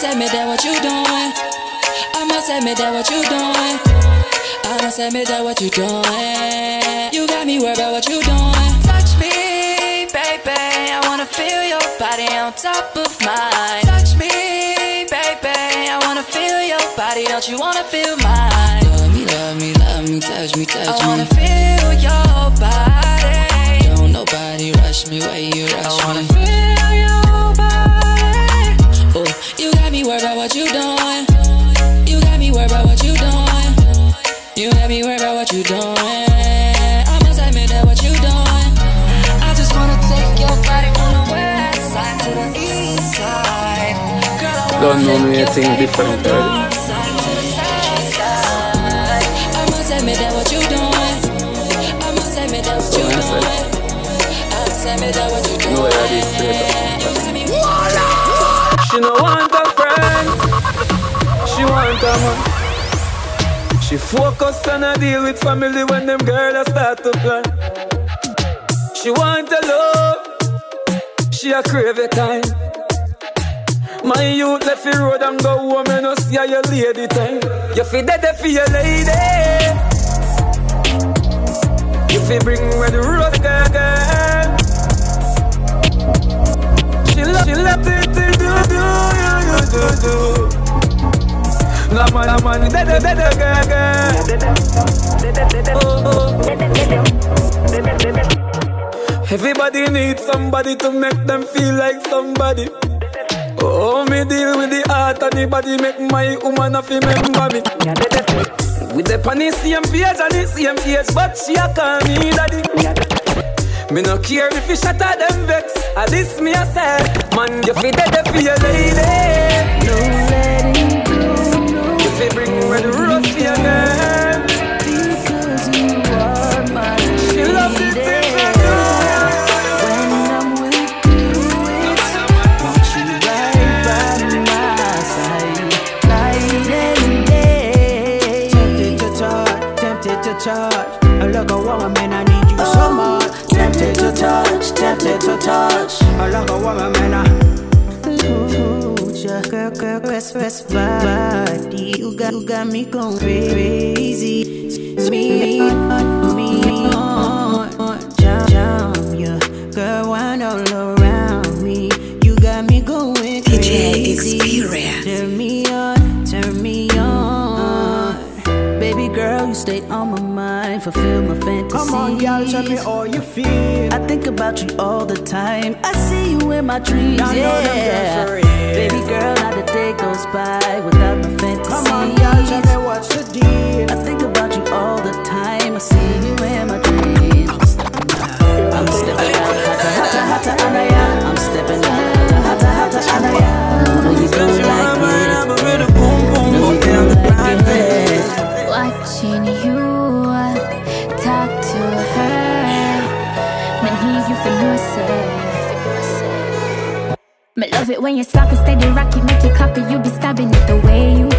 must admit that what you doing. I'ma must admit that what you doing. I'ma must admit that what you doing. You got me worried about what you doing. Touch me, baby. I wanna feel your body on top of mine. Touch me, baby. I wanna feel your body. Don't you wanna feel mine? Love me, love me, love me, touch me, touch me. I wanna feel your body. Don't nobody rush me, why you rush I wanna me? You doing. No, I did straight up. You She no want a friend. She want a man. She focus on a deal with family when them girls start to plan. She want a love. She a crave a kind. My youth left the road and go home and no see your lady time. You feel dead for your lady. You feel bring where the rose girl, girl. She love, she love to, to do, do, you, you, do, do. La man, la man, da da da da ga ga. Oh, oh. Everybody needs somebody to make them feel like somebody. Oh, me deal with the heart and the body make my woman a remember me. With the on the same page and the same age, but she a call me daddy. Me no care if you shut her them vex. At this me a say, man, you fi dead for your lady. Touch. I look a woman, man, I need you so oh, much. Tempted to touch, tempted to touch. I look a woman, man, I. Just girl, girl, rest, rest, body. You got, you got me going crazy. Me, me, on, jam, jam, yeah. Girl, wind all around me. You got me going DJ crazy. Experience. Turn me on, turn me on. Baby girl, you stay on my mind, fulfill my fantasies. Come on, girl, tell me how you feel. I think about you all the time. I see you in my dreams. Yeah. girls for real. Baby girl, not a day goes by without it when you stop and steady rock it, make you copy. You be stabbing it the way you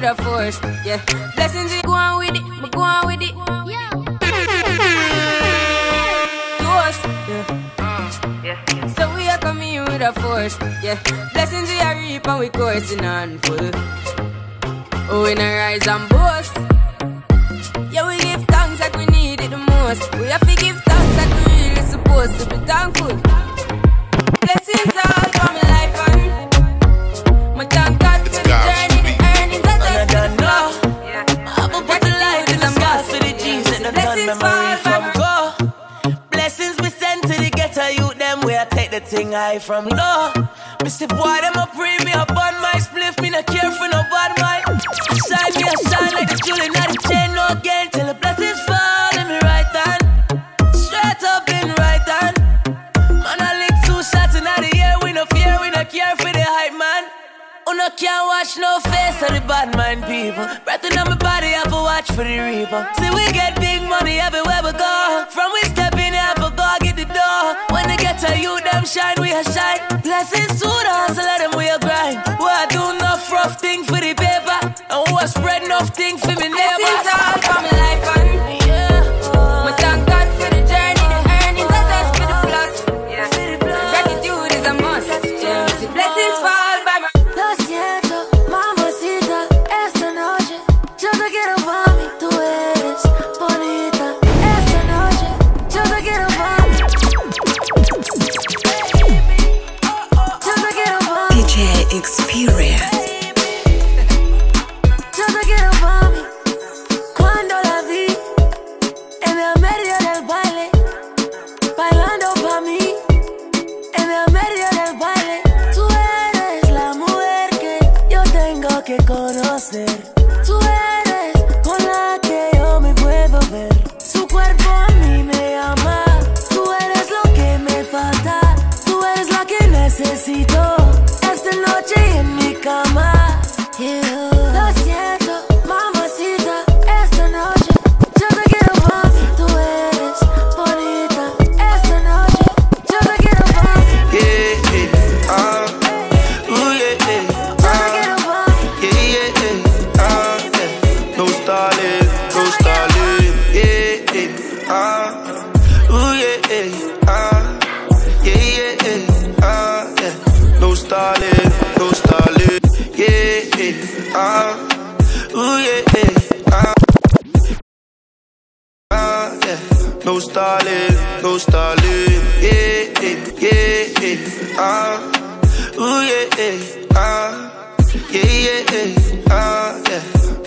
with a force. Yeah. Blessings, go on with it. Go on with it. Yo, Ghost. Yeah. Mm, yeah. So we are coming with a force. Yeah. Blessings we are reap and we coursing on full. Oh, we not rise and boast. Yeah, we give thanks like we need it the most. We have to give thanks like we really supposed to be thankful. Blessings all ghetto youth them where I take the thing high from low. Say boy them a pray me up on my spliff me no care for no bad mind. Shine me a shine like the jewel in the chain no again till the blessings fall in me right hand. Straight up in right hand. Man I lick two shots in the air we no fear we no care for the hype man. Who no can't watch no face of the bad mind people. Breathing on my body, I have watch for the reaper. See, we get big money everywhere we go. From we step To you, them shine, we a shine. Blessings to the hustle, let them we a grind. We a do enough rough thing for the paper. And we a spread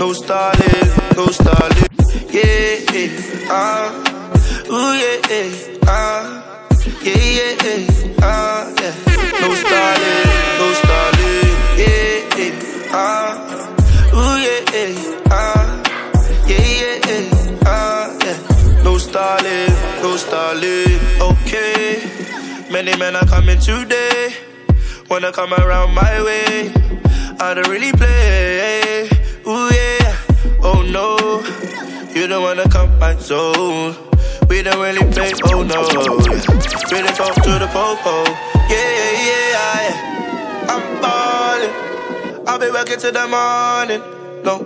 No stalling, no stalling. Yeah, yeah, ah. Ooh, yeah, yeah, ah. Yeah, yeah, yeah, ah, yeah. No stalling, no stalling. Yeah, yeah, ah. Ooh, yeah, yeah, ah. Yeah, yeah, yeah, ah, yeah. No stalling, no stalling. Okay. Many men are coming today. Wanna come around my way. I don't really play. No. You don't wanna come my zone. We don't really play. Oh no. Yeah. Really talk to the popo. Yeah, yeah, yeah, yeah. I'm ballin'. I'll be working till the morning. No,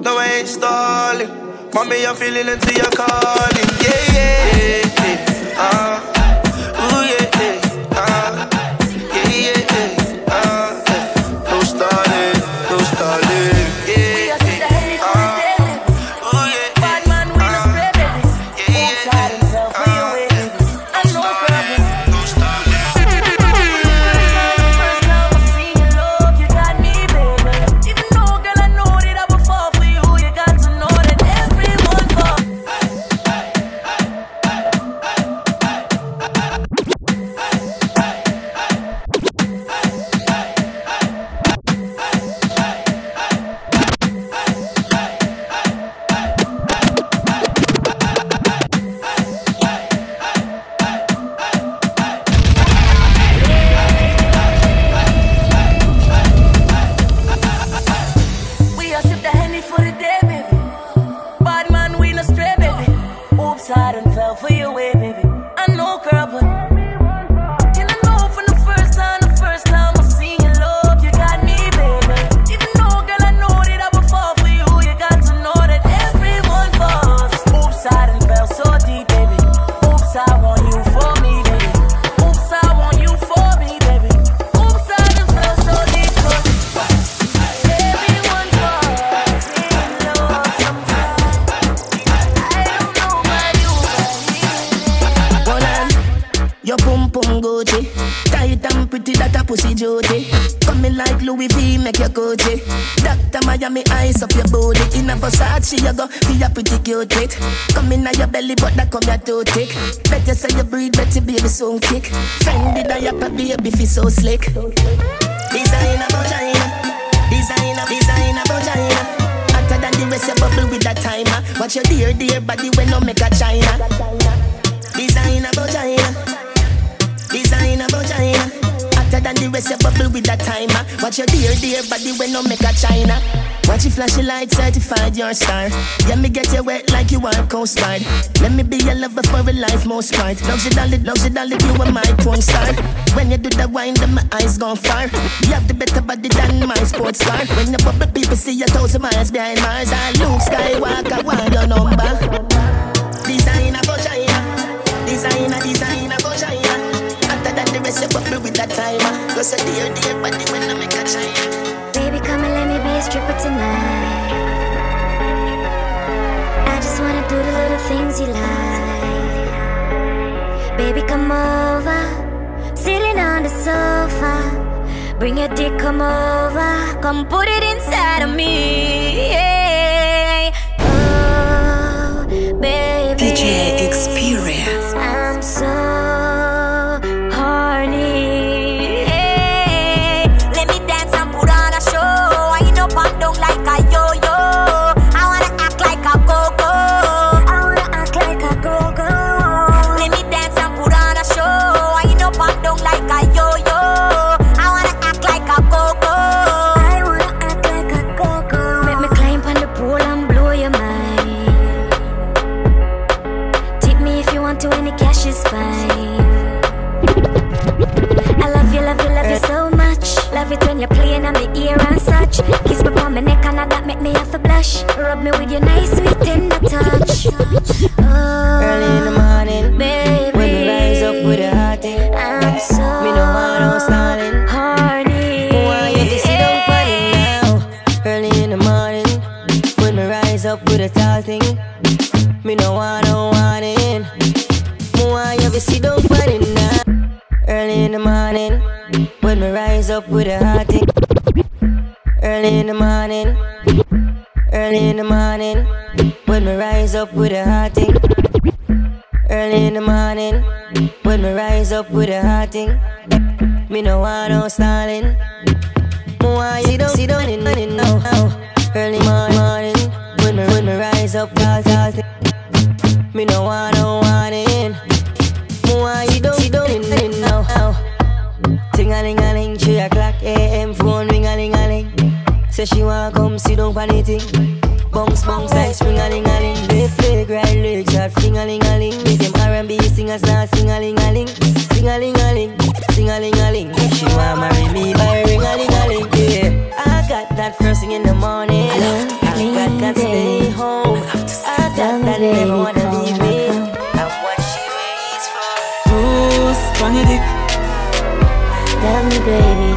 no, I ain't stalling. Mommy, I'm feeling until you're calling. Yeah, yeah, yeah, yeah. Uh-huh. Gucci. Doctor Miami, eyes up your booty. In a Versace, you go feel a pretty cute bit. Come in your belly, but that come your too thick. Better say you breathe, better baby soon kick. Fendi diaper, baby feel so slick. Designer vagina, designer, designer vagina. Hotter than the rest, you bubble with that timer. Watch your dear, dear body when no make a China. Designer vagina. Designer vagina. Hotter than the rest, you bubble with that timer. Watch your dear, dear body when no make a China. Watch your flashy light certified your star. Yeah, me get you wet like you are Coast Guard. Let me be your lover for a life most part. Loves you, darling, loves you, darling, you are my porn star. When you do the wine, then my eyes gone far. You have the better body than my sports car. When you bubble, people see you thousand miles behind Mars. I Luke Skywalker, want your number. Designer designer, designer vagina. Than the rest, with that timer. Cause a dear, dear body when I make a china. Baby, come and let me be a stripper tonight. I just wanna do the little things you like. Baby, come over, sitting on the sofa. Bring your dick, come over, come put it inside of me. Yeah. Oh, baby. DJ Experience. Me have a blush. Rub me with your nice, sweet, tender touch. Oh, Early in the morning, baby. Rise up with a hot thing. Me no want no stalling. Why you don't sit down in it now? Early morning, morning, when me when me rise up, tall thing. Me no want no warning. Why you don't sit down in it now? Oh, oh. Ting a ling a ling, three o'clock a.m. Phone ring a ling a ling. Say she wanna come sit down for the thing. Bounce bounce like spring a ling a ling. Left leg, right leg, shot finger ling a ling. Make them R&B singers start sing a ling a ling, sing a ling a ling, sing a ling a ling. If She wanna marry me by ring a ling a ling. Yeah, I got that first thing in the morning. I got that stay home. I got that never wanna leave me. I'm what she waits for. Goose funny dick, Love me, baby.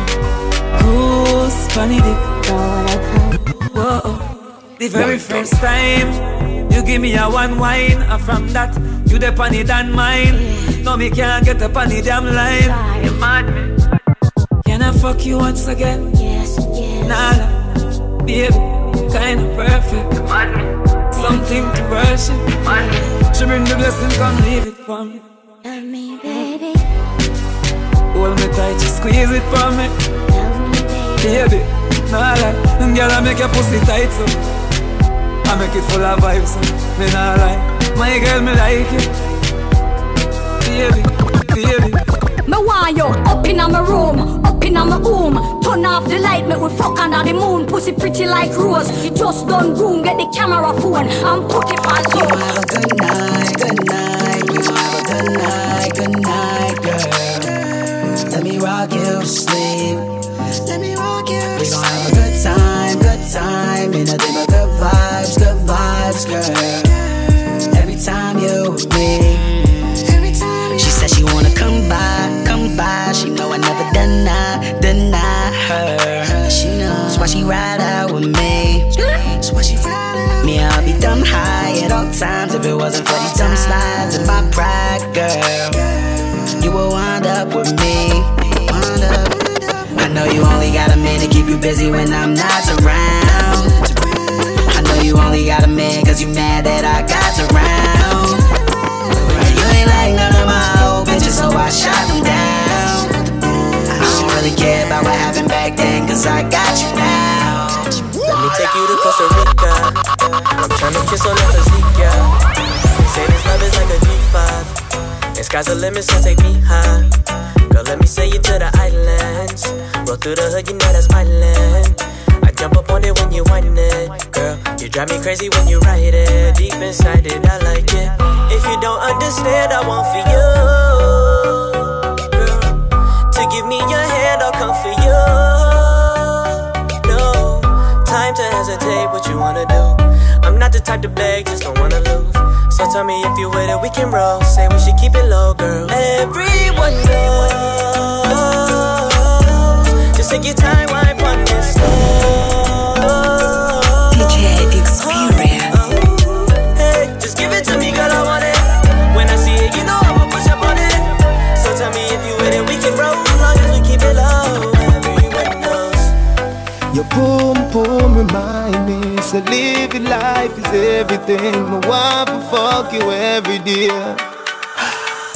goose funny dick. Don't wanna come. Whoa. The very first time you give me a one wine, and from that you the on it and mine. No, me can't get up on the damn line. You mad me? Can I fuck you once again? Yes, yes. Nada, baby, kinda perfect. Something to worship. She bring the blessing, come leave it for me. Love me, baby. Hold me tight, just squeeze it for me. Love me, baby. Baby, nah lie, girl I make your pussy tight so. I make it full of vibes so. Me nah lie, my girl me like it. Baby, baby. Me want you up in my room, up in my home. Turn off the light, me we fuck under the moon. Pussy pretty like rose. You just done room, get the camera phone and put it on You zoom. have a good night, good night. You have a good night, good night, girl. Let me rock you to sleep. Let me rock you. We gon' have a good time, good time. In a day If it wasn't for these dumb slides and my pride, girl, you would wind up with me. I know you only got a minute, to keep you busy when I'm not around. I know you only got a man cause you mad that I got around. You ain't like none of my old bitches, so I shot them down. I don't really care about what happened back then cause I got you now. Let me take you to Costa Rica. I'm trying to kiss on every sky's the limit, so take me high. Girl, let me say you to the islands. Roll through the hood, you know that's my land. I jump up on it when you whine it. Girl, you drive me crazy when you ride it. Deep inside it, I like it. If you don't understand, I want for you. Girl, to give me your hand, I'll come for you. No time to hesitate, what you wanna do? I'm not the type to beg, just don't wanna lose. So tell me if you with it, we can roll. Say we should keep it low, girl. Everyone knows. Just take your time, wipe on this DJ Experience. Boom boom remind me. So living life is everything. I want to fuck you every day.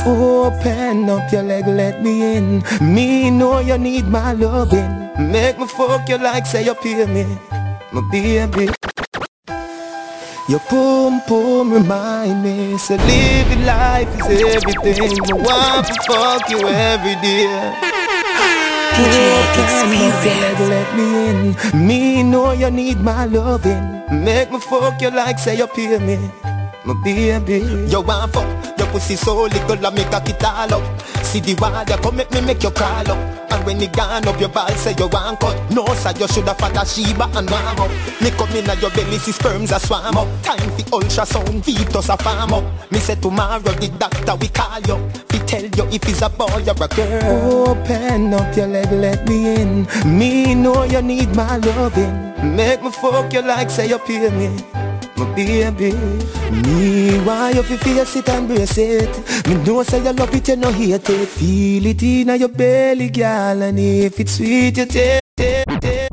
Open up your leg, let me in. Me know you need my loving. Make me fuck you like say you pay me. My baby. Your boom boom remind me. So living life is everything. I want to fuck you every day Experience. Let me in. Me know you need my loving. Make me fuck you like say you pay me. My baby. You want fuck. Your pussy so little I make a it all up. See the water come make me make you crawl up. When it gone up your ball say you want cut. No sir you shoulda father Sheba and warm up. Me come in at your belly see sperms a swam up. Time for ultrasound fetus a farm up. Me say tomorrow the doctor we call you. We tell you if it's a boy or a girl. Open up your leg, let me in. Me know you need my loving. Make me fuck you like say you pay me. My baby, me why you fi face it and brace it? Me know say you love it, you no hate it. Feel it in your belly, girl And if it's sweet, you take it